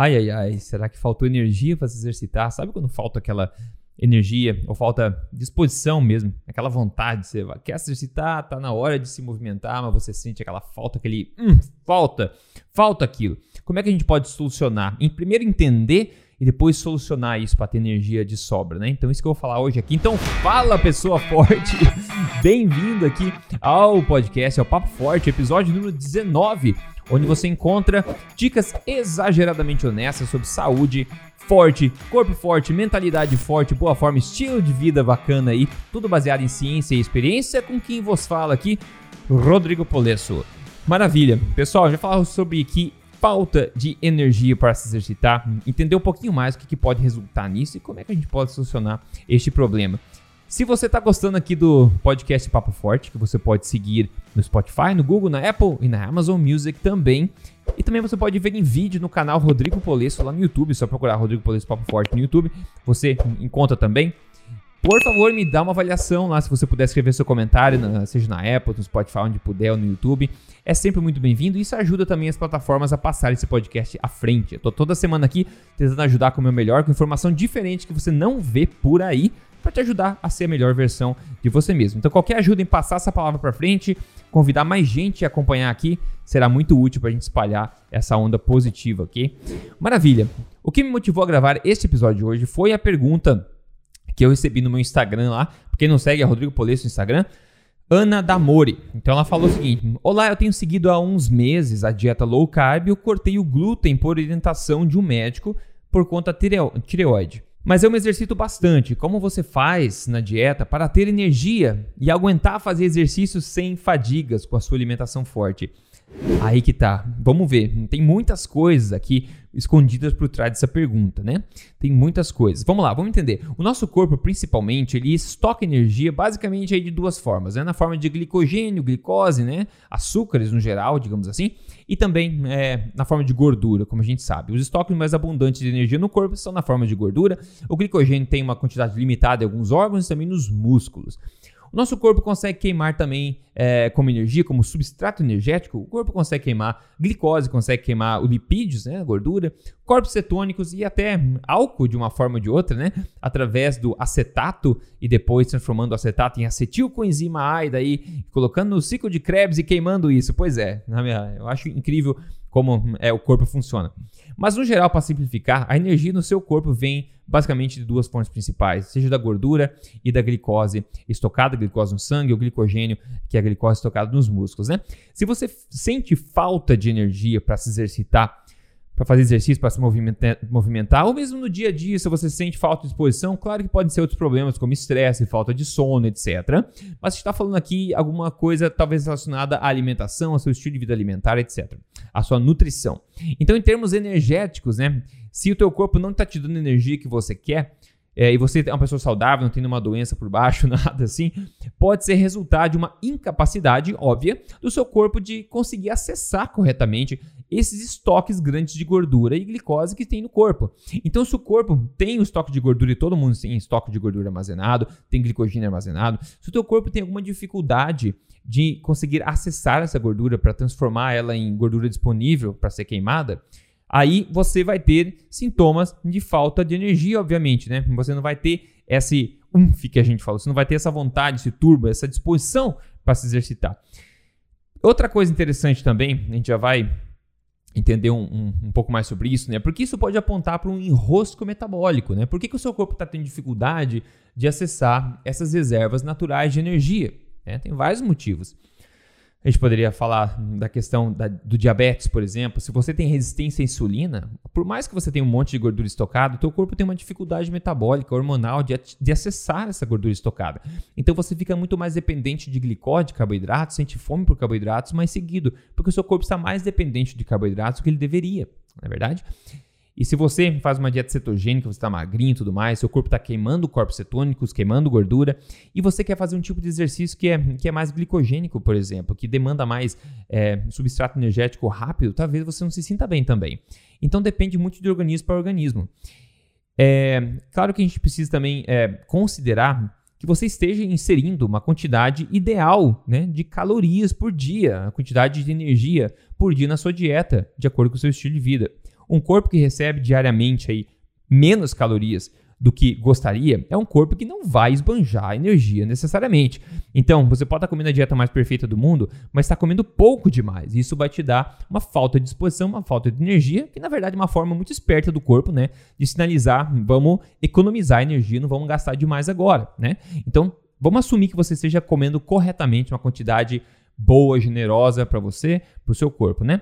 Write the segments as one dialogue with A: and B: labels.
A: Ai, ai, ai, será que faltou energia para se exercitar? Sabe quando falta aquela energia ou falta disposição mesmo, aquela vontade, você quer se exercitar, tá na hora de se movimentar, mas você sente aquela falta, aquele hum, falta, falta aquilo. Como é que a gente pode solucionar? Em primeiro entender e depois solucionar isso para ter energia de sobra, né? Então isso que eu vou falar hoje aqui. Então fala pessoa forte, bem-vindo aqui ao podcast, ao Papo Forte, episódio número 19, onde você encontra dicas exageradamente honestas sobre saúde forte, corpo forte, mentalidade forte, boa forma, estilo de vida bacana aí, tudo baseado em ciência e experiência com quem vos fala aqui, Rodrigo Polesso. Maravilha. Pessoal, já falamos sobre que falta de energia para se exercitar, entender um pouquinho mais o que, que pode resultar nisso e como é que a gente pode solucionar este problema. Se você está gostando aqui do podcast Papo Forte, que você pode seguir no Spotify, no Google, na Apple e na Amazon Music também. E também você pode ver em vídeo no canal Rodrigo Polesso lá no YouTube, só procurar Rodrigo Polesso Papo Forte no YouTube, você encontra também. Por favor, me dá uma avaliação lá, se você puder escrever seu comentário, seja na Apple, no Spotify, onde puder, ou no YouTube. É sempre muito bem-vindo e isso ajuda também as plataformas a passar esse podcast à frente. Eu tô toda semana aqui tentando ajudar com o meu melhor, com informação diferente que você não vê por aí, para te ajudar a ser a melhor versão de você mesmo. Então, qualquer ajuda em passar essa palavra para frente, convidar mais gente a acompanhar aqui, será muito útil para a gente espalhar essa onda positiva, ok? Maravilha! O que me motivou a gravar este episódio de hoje foi a pergunta que eu recebi no meu Instagram lá. Quem não segue, é Rodrigo Polesso no Instagram. Ana Damori. Então ela falou o seguinte: Olá, eu tenho seguido há uns meses a dieta low carb e eu cortei o glúten por orientação de um médico por conta tireoide. Mas eu me exercito bastante. Como você faz na dieta para ter energia e aguentar fazer exercícios sem fadigas com a sua alimentação forte? Aí que tá. Vamos ver. Tem muitas coisas aqui escondidas por trás dessa pergunta, né? Tem muitas coisas. Vamos lá, vamos entender. O nosso corpo, principalmente, ele estoca energia basicamente aí de duas formas, né? Na forma de glicogênio, glicose, né? Açúcares no geral, digamos assim, e também é, na forma de gordura, como a gente sabe. Os estoques mais abundantes de energia no corpo são na forma de gordura. O glicogênio tem uma quantidade limitada em alguns órgãos e também nos músculos. O nosso corpo consegue queimar também é, como energia, como substrato energético. O corpo consegue queimar glicose, consegue queimar lipídios, né, gordura, corpos cetônicos e até álcool de uma forma ou de outra, né, através do acetato e depois transformando o acetato em acetilcoenzima A e daí colocando no ciclo de Krebs e queimando isso. Pois é, eu acho incrível como é, o corpo funciona. Mas no geral, para simplificar, a energia no seu corpo vem basicamente de duas fontes principais, seja da gordura e da glicose estocada, glicose no sangue, ou glicogênio, que é a glicose estocada nos músculos, né? Se você sente falta de energia para se exercitar, para fazer exercício, para se movimentar, ou mesmo no dia a dia, se você sente falta de disposição, claro que podem ser outros problemas, como estresse, falta de sono, etc. Mas está falando aqui alguma coisa talvez relacionada à alimentação, ao seu estilo de vida alimentar, etc. A sua nutrição. Então, em termos energéticos, né? Se o teu corpo não está te dando a energia que você quer, é, e você é uma pessoa saudável, não tem nenhuma doença por baixo, nada assim, pode ser resultado de uma incapacidade óbvia do seu corpo de conseguir acessar corretamente esses estoques grandes de gordura e glicose que tem no corpo. Então, se o corpo tem o estoque de gordura e todo mundo tem estoque de gordura armazenado, tem glicogênio armazenado, se o teu corpo tem alguma dificuldade de conseguir acessar essa gordura para transformar ela em gordura disponível para ser queimada, aí você vai ter sintomas de falta de energia, obviamente, né? Você não vai ter esse umf que a gente falou, você não vai ter essa vontade, esse turbo, essa disposição para se exercitar. Outra coisa interessante também, a gente já vai entender um, um, um, pouco mais sobre isso, né? Porque isso pode apontar para um enrosco metabólico, né? Por que, que o seu corpo está tendo dificuldade de acessar essas reservas naturais de energia? Né? Tem vários motivos. A gente poderia falar da questão da, do diabetes, por exemplo. Se você tem resistência à insulina, por mais que você tenha um monte de gordura estocada, o teu corpo tem uma dificuldade metabólica, hormonal, de, de acessar essa gordura estocada. Então você fica muito mais dependente de glicose, carboidratos, sente fome por carboidratos mais seguido, porque o seu corpo está mais dependente de carboidratos do que ele deveria, não é verdade? E se você faz uma dieta cetogênica, você está magrinho e tudo mais, seu corpo está queimando corpos cetônicos, queimando gordura, e você quer fazer um tipo de exercício que é, que é mais glicogênico, por exemplo, que demanda mais é, substrato energético rápido, talvez você não se sinta bem também. Então depende muito de organismo para organismo. É, claro que a gente precisa também é, considerar que você esteja inserindo uma quantidade ideal né, de calorias por dia, a quantidade de energia por dia na sua dieta, de acordo com o seu estilo de vida. Um corpo que recebe diariamente aí menos calorias do que gostaria, é um corpo que não vai esbanjar energia necessariamente. Então, você pode estar comendo a dieta mais perfeita do mundo, mas está comendo pouco demais. Isso vai te dar uma falta de disposição, uma falta de energia, que na verdade é uma forma muito esperta do corpo, né, de sinalizar, vamos economizar energia, não vamos gastar demais agora, né? Então, vamos assumir que você esteja comendo corretamente uma quantidade boa, generosa para você, para o seu corpo, né?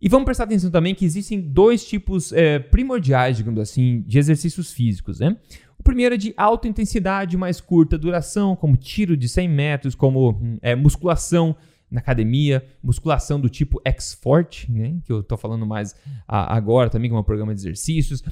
A: E vamos prestar atenção também que existem dois tipos é, primordiais, digamos assim, de exercícios físicos, né? O primeiro é de alta intensidade, mais curta duração, como tiro de 100 metros, como é, musculação na academia, musculação do tipo X-Forte, né? Que eu estou falando mais a, agora também, como é um programa de exercícios.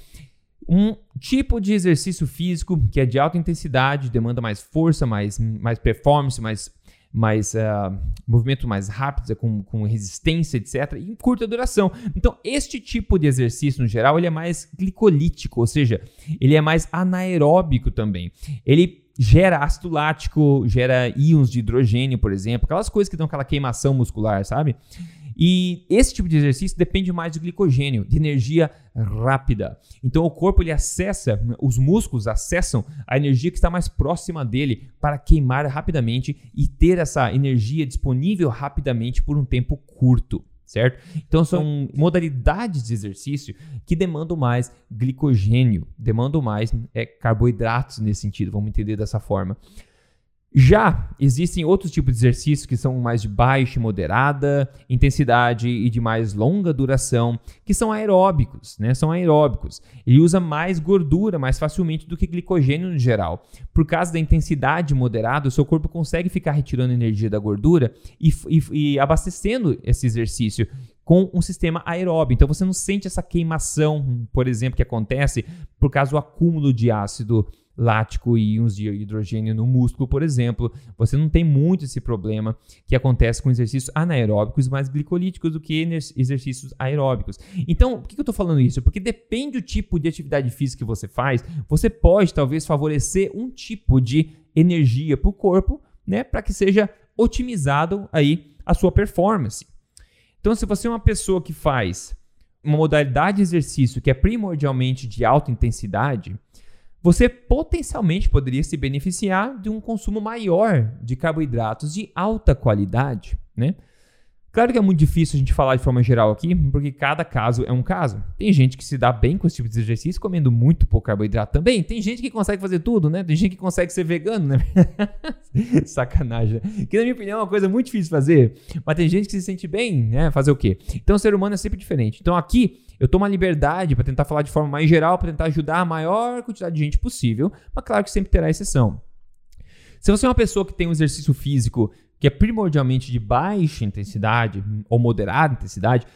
A: Um tipo de exercício físico que é de alta intensidade, demanda mais força, mais, mais performance, mais mais uh, movimentos mais rápidos, é com, com resistência, etc., e em curta duração. Então, este tipo de exercício, no geral, ele é mais glicolítico, ou seja, ele é mais anaeróbico também. Ele gera ácido lático, gera íons de hidrogênio, por exemplo, aquelas coisas que dão aquela queimação muscular, sabe? E esse tipo de exercício depende mais de glicogênio, de energia rápida. Então o corpo ele acessa, os músculos acessam a energia que está mais próxima dele para queimar rapidamente e ter essa energia disponível rapidamente por um tempo curto certo? Então são modalidades de exercício que demandam mais glicogênio, demandam mais é, carboidratos nesse sentido, vamos entender dessa forma. Já existem outros tipos de exercícios que são mais de baixa e moderada intensidade e de mais longa duração, que são aeróbicos, né? São aeróbicos. Ele usa mais gordura mais facilmente do que glicogênio no geral. Por causa da intensidade moderada, o seu corpo consegue ficar retirando energia da gordura e, e, e abastecendo esse exercício com um sistema aeróbio. Então você não sente essa queimação, por exemplo, que acontece por causa do acúmulo de ácido lático íons de hidrogênio no músculo, por exemplo. Você não tem muito esse problema que acontece com exercícios anaeróbicos mais glicolíticos do que exercícios aeróbicos. Então, por que eu estou falando isso? Porque depende do tipo de atividade física que você faz, você pode talvez favorecer um tipo de energia para o corpo, né, para que seja otimizado aí a sua performance. Então, se você é uma pessoa que faz uma modalidade de exercício que é primordialmente de alta intensidade, você potencialmente poderia se beneficiar de um consumo maior de carboidratos de alta qualidade, né? Claro que é muito difícil a gente falar de forma geral aqui, porque cada caso é um caso. Tem gente que se dá bem com esse tipo de exercício comendo muito pouco carboidrato também. Tem gente que consegue fazer tudo, né? Tem gente que consegue ser vegano, né? Sacanagem. Que na minha opinião é uma coisa muito difícil fazer, mas tem gente que se sente bem, né? Fazer o quê? Então o ser humano é sempre diferente. Então aqui eu tomo a liberdade para tentar falar de forma mais geral, para tentar ajudar a maior quantidade de gente possível, mas claro que sempre terá exceção. Se você é uma pessoa que tem um exercício físico que é primordialmente de baixa intensidade ou moderada intensidade,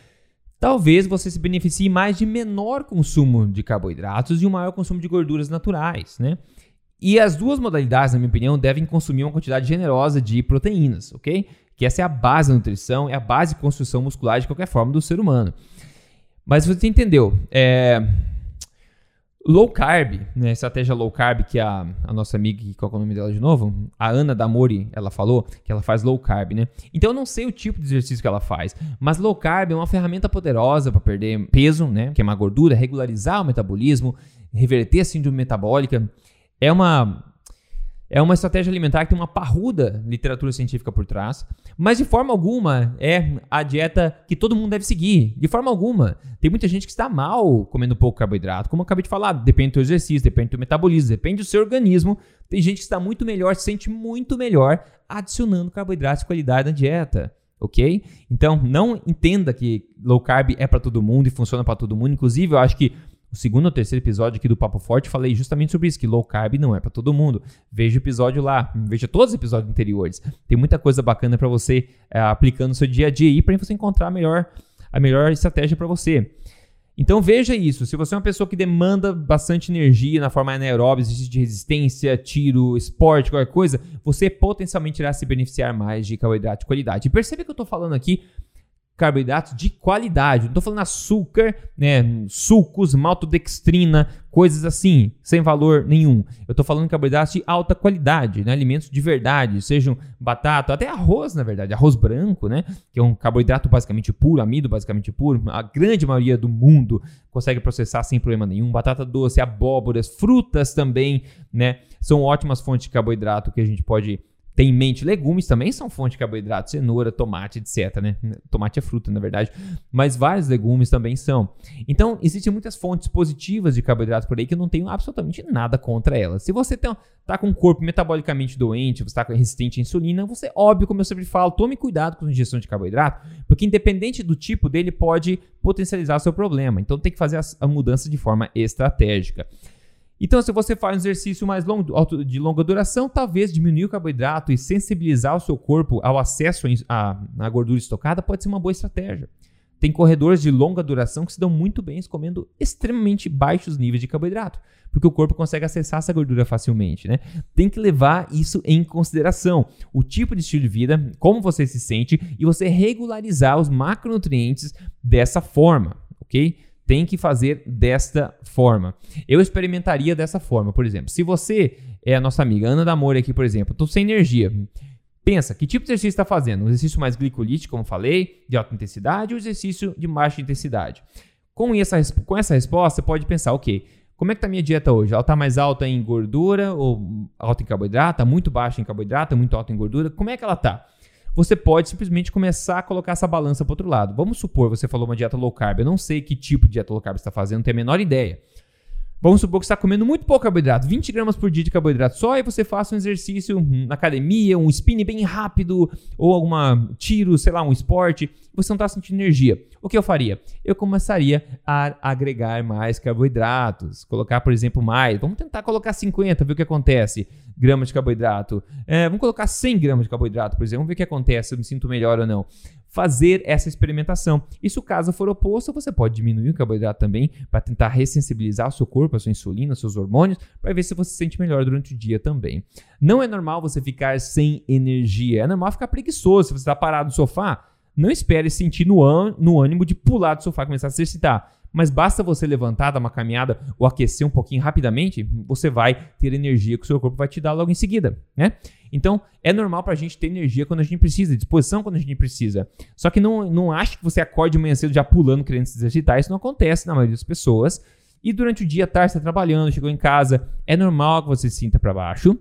A: talvez você se beneficie mais de menor consumo de carboidratos e um maior consumo de gorduras naturais, né? E as duas modalidades, na minha opinião, devem consumir uma quantidade generosa de proteínas, ok? Que essa é a base da nutrição, é a base de construção muscular de qualquer forma do ser humano. Mas você entendeu, é, Low carb, né? Estratégia low carb, que a, a nossa amiga, qual é o nome dela de novo? A Ana Damori, ela falou que ela faz low carb, né? Então eu não sei o tipo de exercício que ela faz, mas low carb é uma ferramenta poderosa para perder peso, né? Queimar gordura, regularizar o metabolismo, reverter a síndrome metabólica. É uma é uma estratégia alimentar que tem uma parruda literatura científica por trás, mas de forma alguma é a dieta que todo mundo deve seguir. De forma alguma. Tem muita gente que está mal comendo pouco carboidrato. Como eu acabei de falar, depende do teu exercício, depende do teu metabolismo, depende do seu organismo. Tem gente que está muito melhor, se sente muito melhor adicionando carboidratos de qualidade na dieta ok? Então, não entenda que low carb é para todo mundo e funciona para todo mundo. Inclusive, eu acho que o segundo ou terceiro episódio aqui do Papo Forte, falei justamente sobre isso, que low carb não é para todo mundo. Veja o episódio lá, veja todos os episódios anteriores. Tem muita coisa bacana para você é, aplicando no seu dia a dia e para você encontrar a melhor, a melhor estratégia para você. Então veja isso, se você é uma pessoa que demanda bastante energia na forma anaeróbica, exercício de resistência, tiro, esporte, qualquer coisa, você potencialmente irá se beneficiar mais de carboidrato de qualidade. E percebe que eu estou falando aqui carboidratos de qualidade. Não estou falando açúcar, né, sucos, maltodextrina, coisas assim, sem valor nenhum. Eu estou falando carboidratos de alta qualidade, né, alimentos de verdade, sejam batata, até arroz, na verdade, arroz branco, né, que é um carboidrato basicamente puro, amido basicamente puro. A grande maioria do mundo consegue processar sem problema nenhum. Batata doce, abóboras, frutas também, né, são ótimas fontes de carboidrato que a gente pode tem em mente. Legumes também são fonte de carboidrato, cenoura, tomate, etc. Né? Tomate é fruta, na verdade, mas vários legumes também são. Então, existem muitas fontes positivas de carboidrato por aí que eu não tenho absolutamente nada contra elas. Se você está com um corpo metabolicamente doente, você está resistente à insulina, você, óbvio, como eu sempre falo, tome cuidado com a ingestão de carboidrato, porque independente do tipo dele, pode potencializar seu problema. Então, tem que fazer a mudança de forma estratégica. Então, se você faz um exercício mais longo, de longa duração, talvez diminuir o carboidrato e sensibilizar o seu corpo ao acesso à gordura estocada pode ser uma boa estratégia. Tem corredores de longa duração que se dão muito bem comendo extremamente baixos níveis de carboidrato, porque o corpo consegue acessar essa gordura facilmente, né? Tem que levar isso em consideração, o tipo de estilo de vida, como você se sente e você regularizar os macronutrientes dessa forma, ok? Tem que fazer desta forma. Eu experimentaria dessa forma, por exemplo. Se você é a nossa amiga Ana Damore aqui, por exemplo, estou sem energia. Pensa, que tipo de exercício está fazendo? Um exercício mais glicolítico, como falei, de alta intensidade, ou exercício de baixa intensidade? Com essa, com essa resposta, você pode pensar, ok, como é que está a minha dieta hoje? Ela está mais alta em gordura ou alta em carboidrato? Está muito baixa em carboidrato, muito alta em gordura? Como é que ela está? Você pode simplesmente começar a colocar essa balança para outro lado. Vamos supor, você falou uma dieta low carb. Eu não sei que tipo de dieta low carb você está fazendo, não tenho a menor ideia. Vamos supor que você está comendo muito pouco carboidrato, 20 gramas por dia de carboidrato só, e você faça um exercício na academia, um spin bem rápido, ou alguma tiro, sei lá, um esporte, você não está sentindo energia. O que eu faria? Eu começaria a agregar mais carboidratos, colocar, por exemplo, mais. Vamos tentar colocar 50, ver o que acontece. Gramas de carboidrato. É, vamos colocar 100 gramas de carboidrato, por exemplo, vamos ver o que acontece, se eu me sinto melhor ou não fazer essa experimentação. E se o caso for oposto, você pode diminuir o carboidrato também para tentar ressensibilizar o seu corpo, a sua insulina, seus hormônios, para ver se você se sente melhor durante o dia também. Não é normal você ficar sem energia, é normal ficar preguiçoso. Se você está parado no sofá, não espere sentir no, no ânimo de pular do sofá e começar a se exercitar. Mas basta você levantar, dar uma caminhada ou aquecer um pouquinho rapidamente, você vai ter energia que o seu corpo vai te dar logo em seguida, né? Então, é normal para a gente ter energia quando a gente precisa, disposição quando a gente precisa. Só que não, não ache que você acorde de manhã cedo já pulando querendo se exercitar. Isso não acontece na maioria das pessoas. E durante o dia, tarde, você está trabalhando, chegou em casa, é normal que você se sinta para baixo.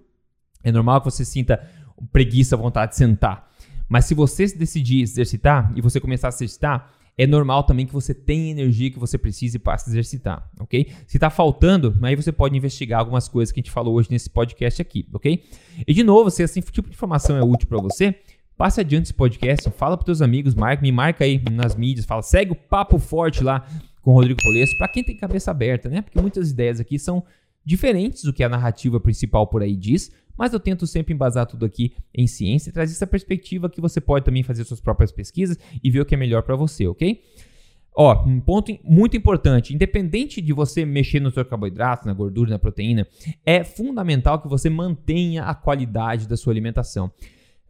A: É normal que você sinta preguiça, vontade de sentar. Mas se você decidir exercitar e você começar a exercitar, é normal também que você tenha energia que você precise para se exercitar, ok? Se está faltando, aí você pode investigar algumas coisas que a gente falou hoje nesse podcast aqui, ok? E de novo, se esse tipo de informação é útil para você, passe adiante esse podcast, fala para teus amigos, marca, me marca aí nas mídias, fala, segue o papo forte lá com o Rodrigo Polesso, para quem tem cabeça aberta, né? Porque muitas ideias aqui são diferentes do que a narrativa principal por aí diz, mas eu tento sempre embasar tudo aqui em ciência e trazer essa perspectiva que você pode também fazer suas próprias pesquisas e ver o que é melhor para você, ok? Ó, um ponto muito importante, independente de você mexer no seu carboidrato, na gordura, na proteína, é fundamental que você mantenha a qualidade da sua alimentação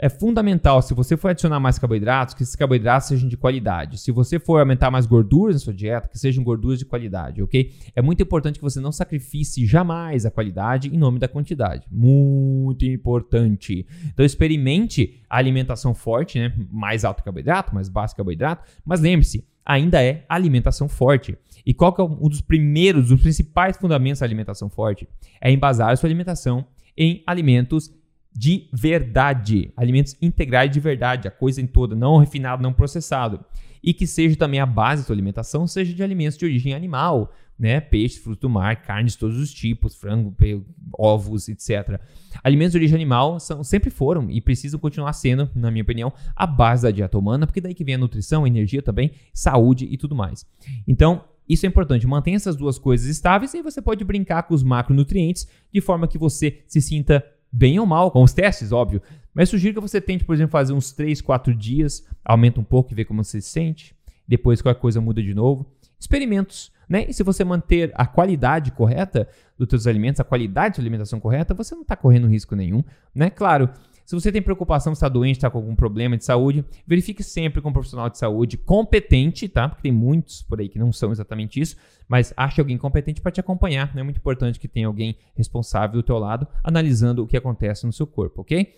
A: é fundamental, se você for adicionar mais carboidratos, que esses carboidratos sejam de qualidade. Se você for aumentar mais gorduras na sua dieta, que sejam gorduras de qualidade, ok? É muito importante que você não sacrifique jamais a qualidade em nome da quantidade. Muito importante. Então experimente a alimentação forte, né? Mais alto carboidrato, mais baixo carboidrato, mas lembre-se, ainda é alimentação forte. E qual que é um dos primeiros, dos principais fundamentos da alimentação forte? É embasar a sua alimentação em alimentos de verdade, alimentos integrais de verdade, a coisa em toda, não refinado, não processado. E que seja também a base da sua alimentação, seja de alimentos de origem animal, né? Peixe, fruto do mar, carnes de todos os tipos, frango, ovos, etc. Alimentos de origem animal são, sempre foram e precisam continuar sendo, na minha opinião, a base da dieta humana, porque daí que vem a nutrição, a energia também, saúde e tudo mais. Então, isso é importante, mantenha essas duas coisas estáveis e você pode brincar com os macronutrientes de forma que você se sinta bem ou mal, com os testes, óbvio. Mas sugiro que você tente, por exemplo, fazer uns 3, 4 dias, aumenta um pouco e vê como você se sente. Depois qualquer coisa muda de novo. Experimentos, né? E se você manter a qualidade correta dos seus alimentos, a qualidade da sua alimentação correta, você não está correndo risco nenhum, né? Claro, Se você tem preocupação, está doente, está com algum problema de saúde, verifique sempre com um profissional de saúde competente, tá? Porque tem muitos por aí que não são exatamente isso, mas ache alguém competente para te acompanhar. É muito importante que tenha alguém responsável do teu lado, analisando o que acontece no seu corpo, ok?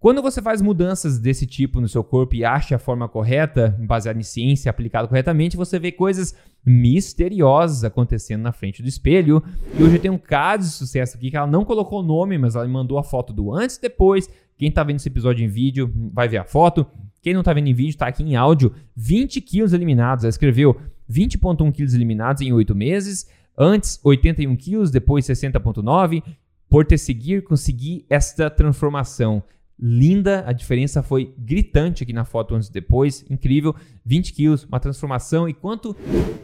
A: Quando você faz mudanças desse tipo no seu corpo e acha a forma correta, baseada em ciência, aplicada corretamente, você vê coisas misteriosas acontecendo na frente do espelho. E hoje tem um caso de sucesso aqui que ela não colocou o nome, mas ela me mandou a foto do antes e depois. Quem está vendo esse episódio em vídeo vai ver a foto. Quem não está vendo em vídeo, está aqui em áudio. 20 quilos eliminados. Ela escreveu 20,1 quilos eliminados em 8 meses. Antes, 81 quilos, depois 60,9. Por ter seguir, conseguir esta transformação linda, a diferença foi gritante aqui na foto antes e depois, incrível, 20 quilos, uma transformação. E quanto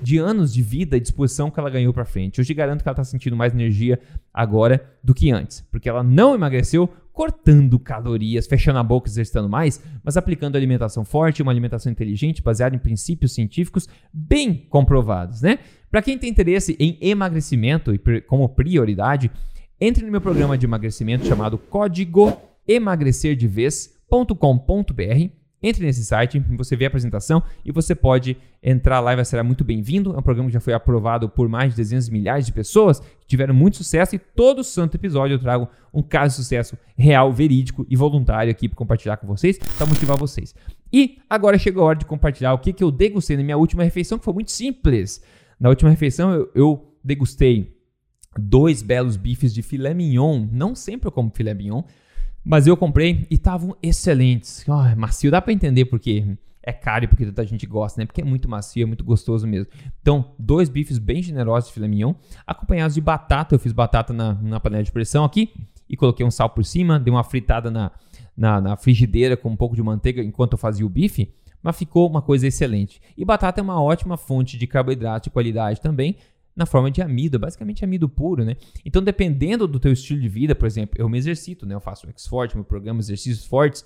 A: de anos de vida e disposição que ela ganhou para frente. Eu te garanto que ela está sentindo mais energia agora do que antes, porque ela não emagreceu cortando calorias, fechando a boca, exercitando mais, mas aplicando alimentação forte, uma alimentação inteligente, baseada em princípios científicos bem comprovados, né? Para quem tem interesse em emagrecimento e como prioridade, entre no meu programa de emagrecimento chamado Código emagrecerdevez.com.br. Entre nesse site, você vê a apresentação e você pode entrar lá e vai ser muito bem-vindo. É um programa que já foi aprovado por mais de dezenas de milhares de pessoas que tiveram muito sucesso e todo santo episódio eu trago um caso de sucesso real, verídico e voluntário aqui para compartilhar com vocês, para motivar vocês. E agora chegou a hora de compartilhar o que, que eu degustei na minha última refeição, que foi muito simples. Na última refeição eu, eu degustei dois belos bifes de filé mignon. Não sempre eu como filé mignon, mas eu comprei e estavam excelentes. Oh, macio, dá para entender porque é caro e porque tanta gente gosta, né? Porque é muito macio, é muito gostoso mesmo. Então, dois bifes bem generosos de filé mignon, acompanhados de batata. Eu fiz batata na, na panela de pressão aqui e coloquei um sal por cima, dei uma fritada na, na, na frigideira com um pouco de manteiga enquanto eu fazia o bife, mas ficou uma coisa excelente. E batata é uma ótima fonte de carboidrato de qualidade também, na forma de amido, basicamente amido puro, né? Então, dependendo do teu estilo de vida, por exemplo, eu me exercito, né? Eu faço o X-Forte, meu programa exercícios fortes,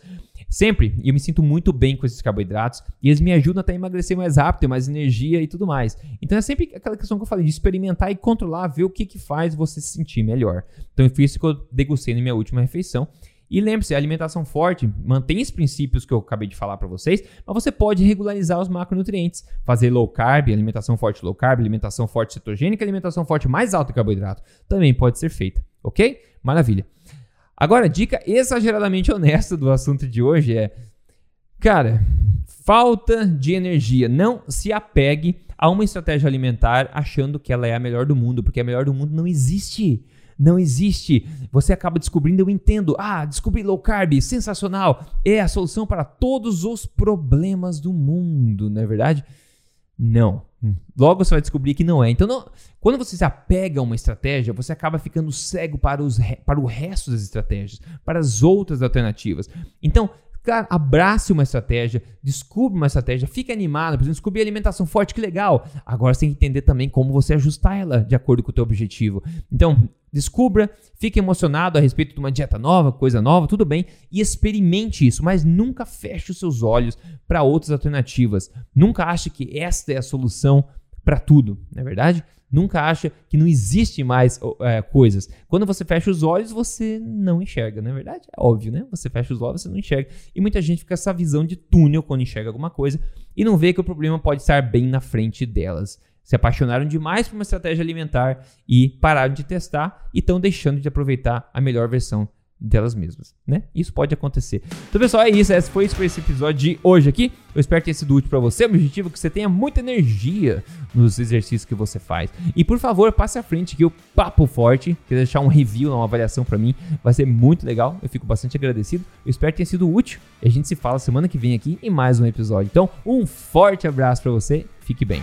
A: sempre, e eu me sinto muito bem com esses carboidratos, e eles me ajudam até a emagrecer mais rápido, ter mais energia e tudo mais. Então, é sempre aquela questão que eu falei, de experimentar e controlar, ver o que que faz você se sentir melhor. Então, eu fiz isso que eu degustei na minha última refeição, e lembre-se, a alimentação forte mantém os princípios que eu acabei de falar para vocês, mas você pode regularizar os macronutrientes, fazer low carb, alimentação forte low carb, alimentação forte cetogênica, alimentação forte mais alta em carboidrato, também pode ser feita, ok? Maravilha. Agora, dica exageradamente honesta do assunto de hoje é, cara, falta de energia. Não se apegue a uma estratégia alimentar achando que ela é a melhor do mundo, porque a melhor do mundo não existe não existe. Você acaba descobrindo, eu entendo. Ah, descobri low carb, sensacional. É a solução para todos os problemas do mundo, não é verdade? Não. Logo você vai descobrir que não é. Então, não, quando você se apega a uma estratégia, você acaba ficando cego para, os, para o resto das estratégias, para as outras alternativas. Então, abrace uma estratégia, descubra uma estratégia, fique animado, por exemplo, descobrir alimentação forte, que legal. Agora você tem que entender também como você ajustar ela de acordo com o teu objetivo. Então, descubra, fique emocionado a respeito de uma dieta nova, coisa nova, tudo bem, e experimente isso, mas nunca feche os seus olhos para outras alternativas. Nunca ache que esta é a solução para tudo, não é verdade? Nunca acha que não existe mais é, coisas. Quando você fecha os olhos, você não enxerga, não é verdade? É óbvio, né? Você fecha os olhos, você não enxerga. E muita gente fica essa visão de túnel quando enxerga alguma coisa e não vê que o problema pode estar bem na frente delas. Se apaixonaram demais por uma estratégia alimentar e pararam de testar e estão deixando de aproveitar a melhor versão delas mesmas, né? Isso pode acontecer. Então, pessoal, é isso. Esse foi esse episódio de hoje aqui. Eu espero ter sido útil para você. O objetivo é que você tenha muita energia nos exercícios que você faz. E, por favor, passe à frente aqui o Papo Forte. Quer deixar um review, uma avaliação para mim. Vai ser muito legal. Eu fico bastante agradecido. Eu espero que tenha sido útil. E a gente se fala semana que vem aqui em mais um episódio. Então, um forte abraço para você. Fique bem.